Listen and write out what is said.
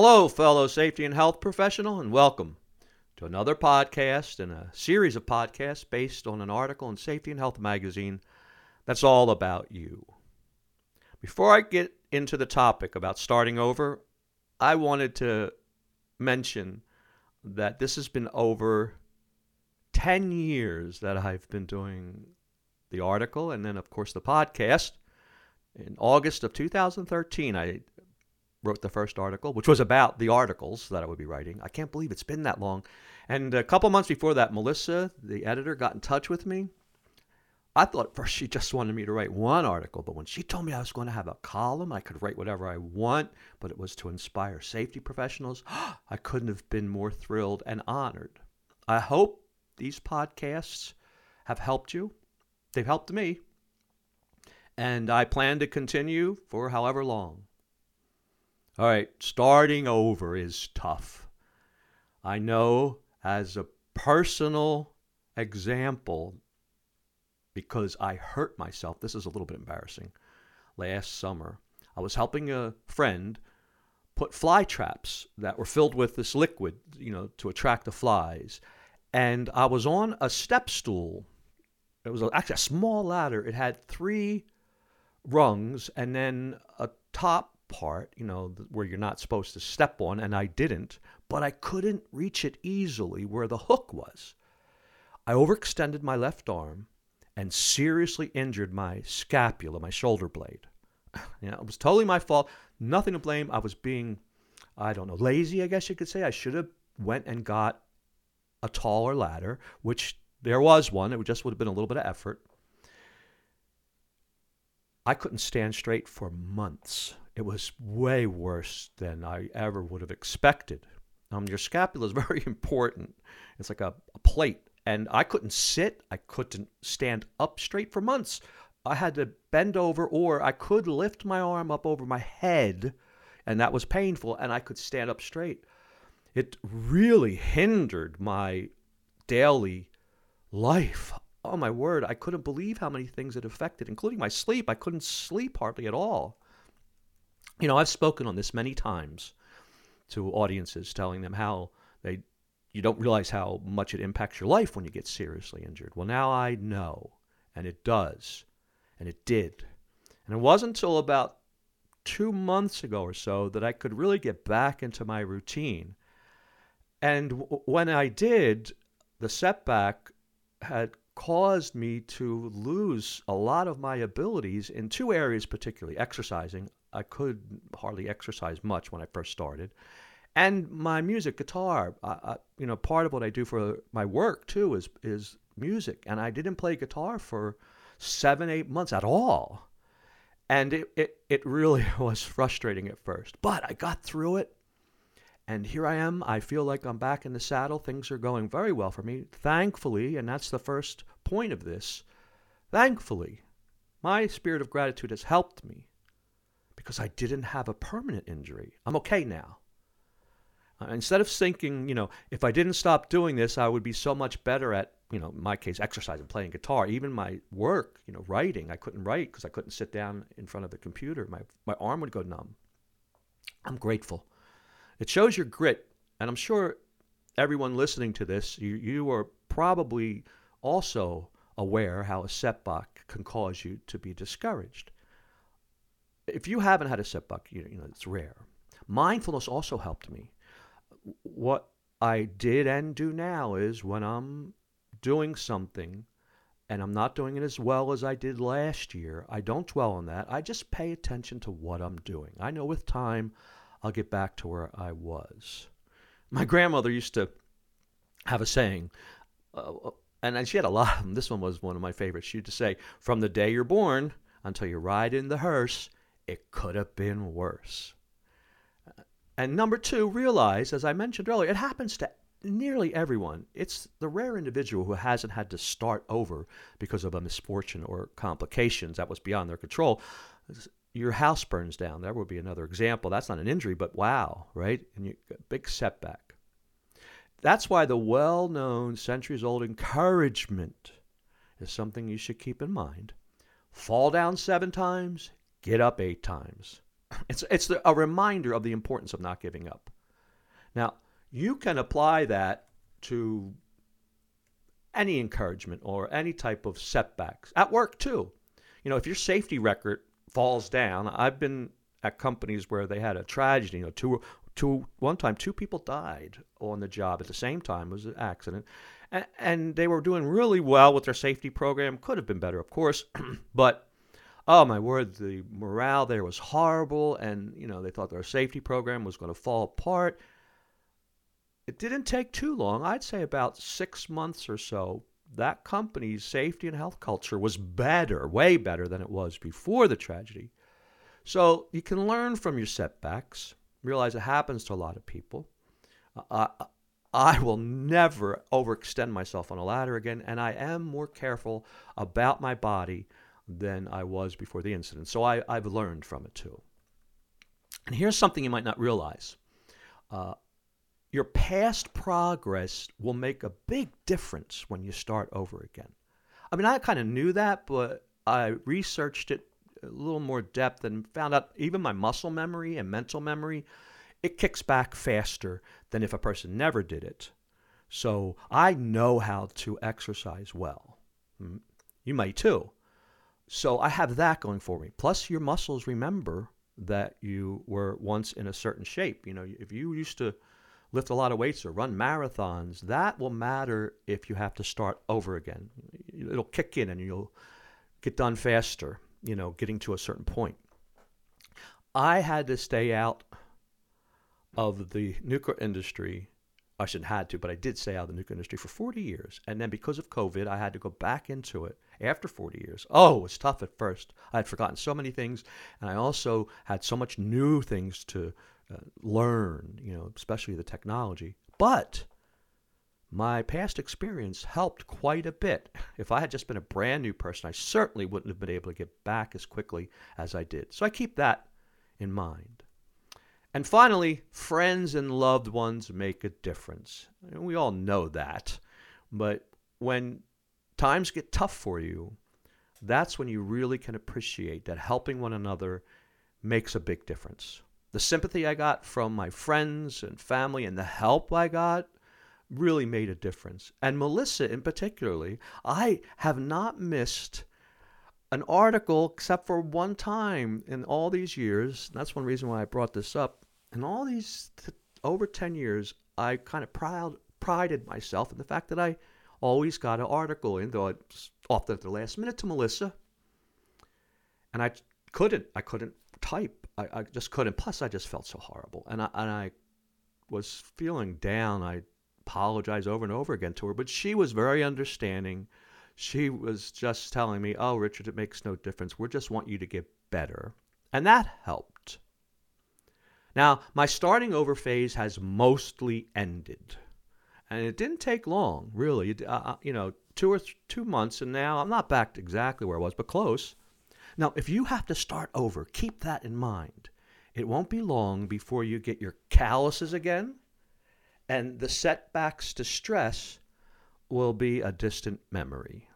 Hello, fellow safety and health professional, and welcome to another podcast and a series of podcasts based on an article in Safety and Health magazine that's all about you. Before I get into the topic about starting over, I wanted to mention that this has been over 10 years that I've been doing the article and then, of course, the podcast. In August of 2013, I wrote the first article, which was about the articles that I would be writing. I can't believe it's been that long. And a couple months before that, Melissa, the editor, got in touch with me. I thought first she just wanted me to write one article, but when she told me I was going to have a column, I could write whatever I want, but it was to inspire safety professionals, I couldn't have been more thrilled and honored. I hope these podcasts have helped you. They've helped me. And I plan to continue for however long. All right, starting over is tough. I know as a personal example, because I hurt myself, this is a little bit embarrassing. Last summer, I was helping a friend put fly traps that were filled with this liquid, you know, to attract the flies. And I was on a step stool. It was actually a small ladder. It had three rungs and then a top part, you know, where you're not supposed to step on, and I didn't, but I couldn't reach it easily where the hook was. I overextended my left arm and seriously injured my scapula, my shoulder blade. You know, it was totally my fault. Nothing to blame. I was being, I don't know, lazy, I guess you could say. I should have went and got a taller ladder, which there was one. It just would have been a little bit of effort. I couldn't stand straight for months. It was way worse than I ever would have expected. Um, your scapula is very important. It's like a, a plate. And I couldn't sit. I couldn't stand up straight for months. I had to bend over, or I could lift my arm up over my head, and that was painful, and I could stand up straight. It really hindered my daily life oh my word, I couldn't believe how many things it affected, including my sleep. I couldn't sleep hardly at all. You know, I've spoken on this many times to audiences, telling them how they you don't realize how much it impacts your life when you get seriously injured. Well, now I know, and it does, and it did. And it wasn't until about two months ago or so that I could really get back into my routine. And w- when I did, the setback had caused me to lose a lot of my abilities in two areas, particularly exercising. I could hardly exercise much when I first started, and my music, guitar. You know, part of what I do for my work too is is music, and I didn't play guitar for seven, eight months at all, and it it, it really was frustrating at first. But I got through it, and here I am. I feel like I'm back in the saddle. Things are going very well for me, thankfully. And that's the first point of this. Thankfully, my spirit of gratitude has helped me because I didn't have a permanent injury. I'm okay now. Uh, instead of thinking, you know, if I didn't stop doing this, I would be so much better at, you know, my case, exercising, playing guitar, even my work, you know, writing. I couldn't write because I couldn't sit down in front of the computer. My, my arm would go numb. I'm grateful it shows your grit. And I'm sure everyone listening to this, you, you are probably also aware how a setback can cause you to be discouraged. If you haven't had a setback, you, you know, it's rare. Mindfulness also helped me. What I did and do now is when I'm doing something and I'm not doing it as well as I did last year, I don't dwell on that. I just pay attention to what I'm doing. I know with time I'll get back to where I was. My grandmother used to have a saying, uh, uh, and she had a lot of them. This one was one of my favorites. She used to say, From the day you're born until you ride in the hearse, it could have been worse. And number two, realize, as I mentioned earlier, it happens to nearly everyone. It's the rare individual who hasn't had to start over because of a misfortune or complications that was beyond their control your house burns down. That would be another example. That's not an injury, but wow, right? And you big setback. That's why the well-known centuries-old encouragement is something you should keep in mind. Fall down seven times, get up eight times. It's, it's a reminder of the importance of not giving up. Now, you can apply that to any encouragement or any type of setbacks at work too. You know, if your safety record falls down, I've been at companies where they had a tragedy. You know, two, two, one time two people died on the job at the same time. It was an accident, and, and they were doing really well with their safety program. Could have been better, of course, but oh my word, the morale there was horrible, and you know they thought their safety program was going to fall apart. It didn't take too long. I'd say about six months or so. That company's safety and health culture was better, way better than it was before the tragedy. So you can learn from your setbacks, realize it happens to a lot of people. Uh, I will never overextend myself on a ladder again, and I am more careful about my body than I was before the incident. So I, have learned from it too. And here's something you might not realize uh, your past progress will make a big difference when you start over again. I mean, I kind of knew that, but I researched it a little more depth and found out even my muscle memory and mental memory, it kicks back faster than if a person never did it. So I know how to exercise well. Hmm. You might too. So I have that going for me. Plus, your muscles remember that you were once in a certain shape. You know, if you used to lift a lot of weights or run marathons, that will matter if you have to start over again. It'll kick in and you'll get done faster, you know, getting to a certain point. I had to stay out of the nuclear industry I shouldn't had to, but I did stay out of the nuclear industry for 40 years. And then because of COVID, I had to go back into it after 40 years. Oh, it was tough at first. I had forgotten so many things. And I also had so much new things to uh, learn, you know, especially the technology. But my past experience helped quite a bit. If I had just been a brand new person, I certainly wouldn't have been able to get back as quickly as I did. So I keep that in mind. And finally, friends and loved ones make a difference. And we all know that. But when times get tough for you, that's when you really can appreciate that helping one another makes a big difference. The sympathy I got from my friends and family and the help I got really made a difference. And Melissa, in particularly, I have not missed an article except for one time in all these years. That's one reason why I brought this up. In all these t- over 10 years, I kind of proud, prided myself in the fact that I always got an article in, though it's often at the last minute to Melissa. And I couldn't, I couldn't type. I, I just couldn't. Plus, I just felt so horrible. And I, and I was feeling down. I apologized over and over again to her, but she was very understanding she was just telling me, "Oh, Richard, it makes no difference. We just want you to get better," and that helped. Now, my starting over phase has mostly ended, and it didn't take long, really. Uh, uh, you know, two or th- two months, and now I'm not back exactly where I was, but close. Now, if you have to start over, keep that in mind. It won't be long before you get your calluses again, and the setbacks to stress will be a distant memory.